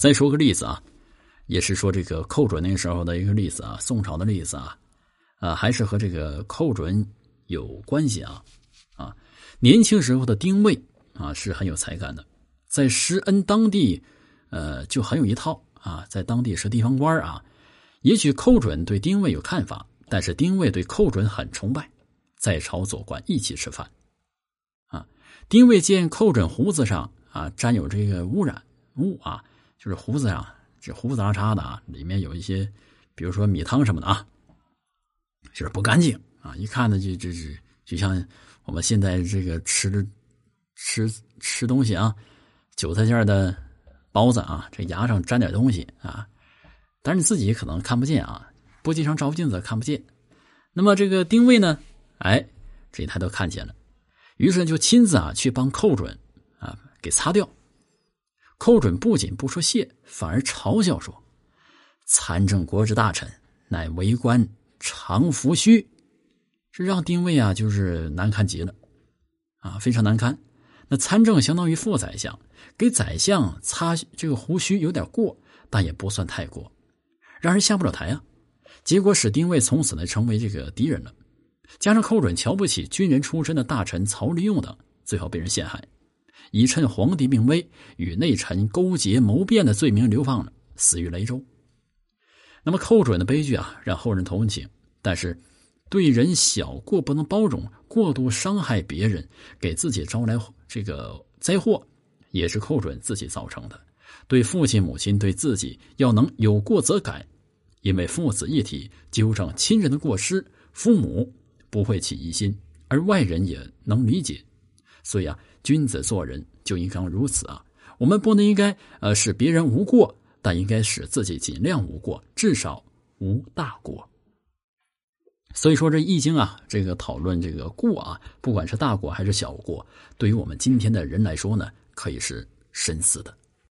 再说个例子啊，也是说这个寇准那时候的一个例子啊，宋朝的例子啊，啊，还是和这个寇准有关系啊啊，年轻时候的丁谓啊是很有才干的，在施恩当地，呃，就很有一套啊，在当地是地方官啊。也许寇准对丁谓有看法，但是丁谓对寇准很崇拜，在朝做官一起吃饭。啊，丁谓见寇准胡子上啊沾有这个污染物啊，就是胡子上这胡子拉碴的啊，里面有一些，比如说米汤什么的啊，就是不干净啊，一看呢就就是就像我们现在这个吃的吃吃东西啊，韭菜馅的包子啊，这牙上沾点东西啊。但是你自己可能看不见啊，不经常照镜子看不见。那么这个丁谓呢，哎，这一抬头看见了，于是就亲自啊去帮寇准啊给擦掉。寇准不仅不说谢，反而嘲笑说：“参政国之大臣，乃为官常服须。”这让丁谓啊就是难堪极了啊，非常难堪。那参政相当于副宰相，给宰相擦这个胡须有点过，但也不算太过。让人下不了台啊！结果使丁谓从此呢成为这个敌人了。加上寇准瞧不起军人出身的大臣曹利用等，最后被人陷害，以趁皇帝病危与内臣勾结谋变的罪名流放了，死于雷州。那么寇准的悲剧啊，让后人同情。但是对人小过不能包容，过度伤害别人，给自己招来这个灾祸，也是寇准自己造成的。对父亲母亲对自己要能有过则改，因为父子一体，纠正亲人的过失，父母不会起疑心，而外人也能理解。所以啊，君子做人就应当如此啊。我们不能应该呃使别人无过，但应该使自己尽量无过，至少无大过。所以说，这《易经》啊，这个讨论这个过啊，不管是大过还是小过，对于我们今天的人来说呢，可以是深思的。